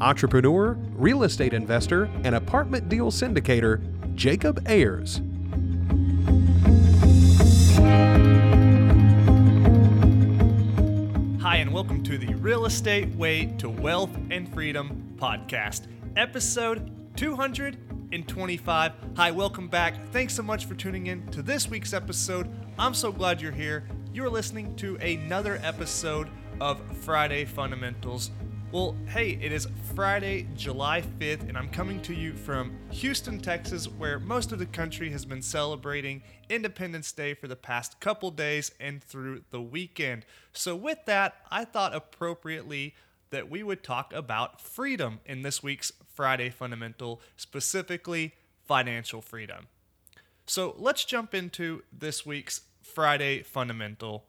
entrepreneur, real estate investor, and apartment deal syndicator, Jacob Ayers. Hi, and welcome to the Real Estate Way to Wealth and Freedom podcast, episode 225. Hi, welcome back. Thanks so much for tuning in to this week's episode. I'm so glad you're here. You're listening to another episode of Friday Fundamentals. Well, hey, it is Friday, July 5th, and I'm coming to you from Houston, Texas, where most of the country has been celebrating Independence Day for the past couple days and through the weekend. So, with that, I thought appropriately that we would talk about freedom in this week's Friday Fundamental, specifically financial freedom. So, let's jump into this week's Friday Fundamental.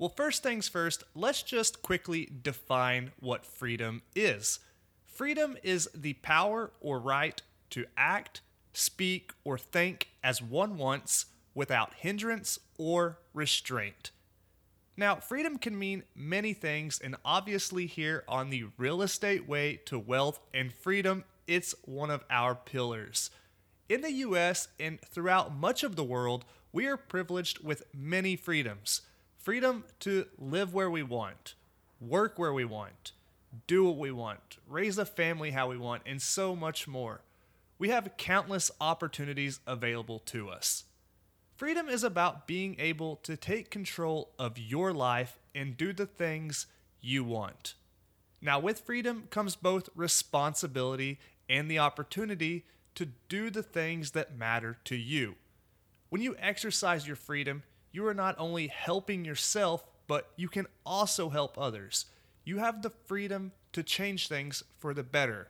Well, first things first, let's just quickly define what freedom is. Freedom is the power or right to act, speak, or think as one wants without hindrance or restraint. Now, freedom can mean many things, and obviously, here on the real estate way to wealth and freedom, it's one of our pillars. In the US and throughout much of the world, we are privileged with many freedoms freedom to live where we want, work where we want, do what we want, raise a family how we want, and so much more. We have countless opportunities available to us. Freedom is about being able to take control of your life and do the things you want. Now, with freedom comes both responsibility and the opportunity to do the things that matter to you. When you exercise your freedom, you are not only helping yourself, but you can also help others. You have the freedom to change things for the better.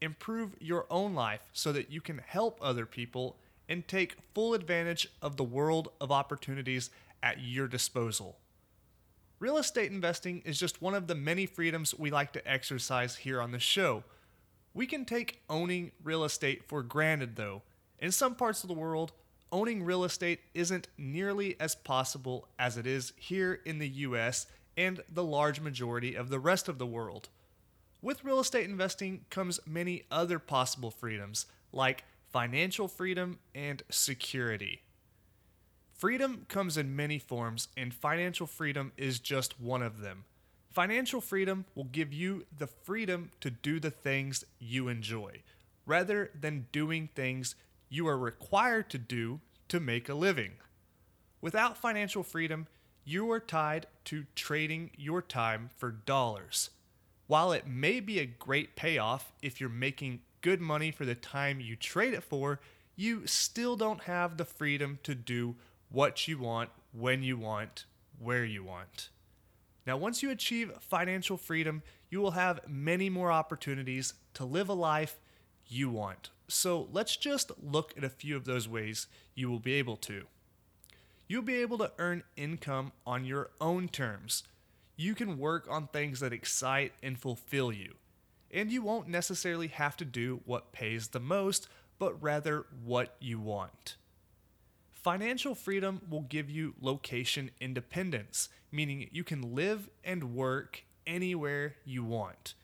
Improve your own life so that you can help other people and take full advantage of the world of opportunities at your disposal. Real estate investing is just one of the many freedoms we like to exercise here on the show. We can take owning real estate for granted, though. In some parts of the world, owning real estate isn't nearly as possible as it is here in the US and the large majority of the rest of the world. With real estate investing comes many other possible freedoms, like financial freedom and security. Freedom comes in many forms, and financial freedom is just one of them. Financial freedom will give you the freedom to do the things you enjoy, rather than doing things you are required to do to make a living. Without financial freedom, you are tied to trading your time for dollars. While it may be a great payoff if you're making good money for the time you trade it for, you still don't have the freedom to do what you want, when you want, where you want. Now, once you achieve financial freedom, you will have many more opportunities to live a life you want. So let's just look at a few of those ways you will be able to. You'll be able to earn income on your own terms. You can work on things that excite and fulfill you. And you won't necessarily have to do what pays the most, but rather what you want. Financial freedom will give you location independence, meaning you can live and work anywhere you want.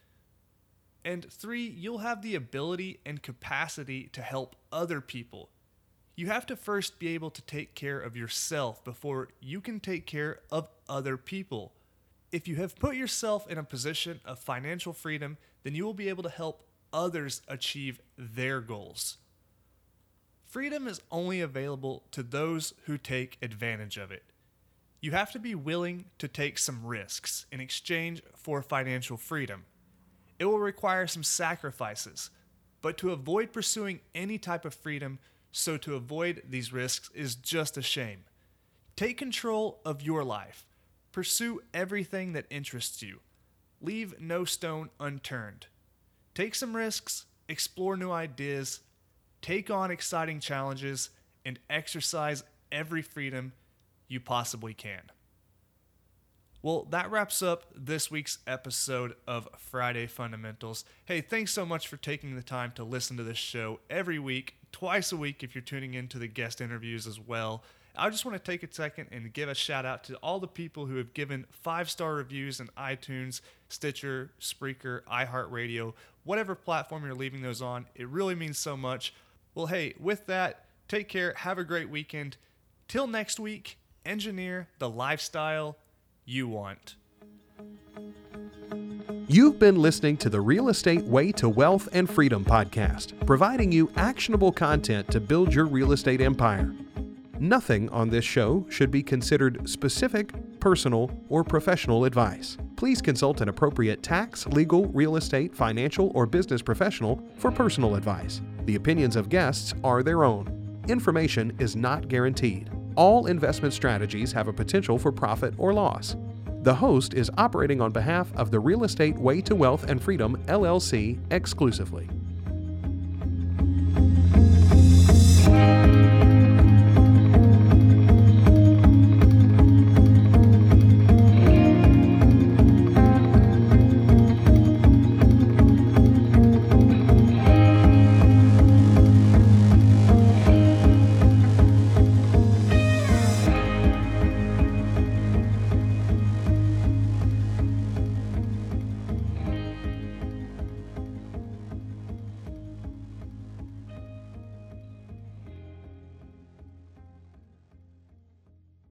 And three, you'll have the ability and capacity to help other people. You have to first be able to take care of yourself before you can take care of other people. If you have put yourself in a position of financial freedom, then you will be able to help others achieve their goals. Freedom is only available to those who take advantage of it. You have to be willing to take some risks in exchange for financial freedom. It will require some sacrifices, but to avoid pursuing any type of freedom, so to avoid these risks is just a shame. Take control of your life. Pursue everything that interests you. Leave no stone unturned. Take some risks, explore new ideas, take on exciting challenges, and exercise every freedom you possibly can. Well, that wraps up this week's episode of Friday Fundamentals. Hey, thanks so much for taking the time to listen to this show every week, twice a week if you're tuning into the guest interviews as well. I just want to take a second and give a shout out to all the people who have given five star reviews in iTunes, Stitcher, Spreaker, iHeartRadio, whatever platform you're leaving those on. It really means so much. Well, hey, with that, take care. Have a great weekend. Till next week, engineer the lifestyle you want. You've been listening to the Real Estate Way to Wealth and Freedom podcast, providing you actionable content to build your real estate empire. Nothing on this show should be considered specific, personal, or professional advice. Please consult an appropriate tax, legal, real estate, financial, or business professional for personal advice. The opinions of guests are their own. Information is not guaranteed. All investment strategies have a potential for profit or loss. The host is operating on behalf of the Real Estate Way to Wealth and Freedom LLC exclusively.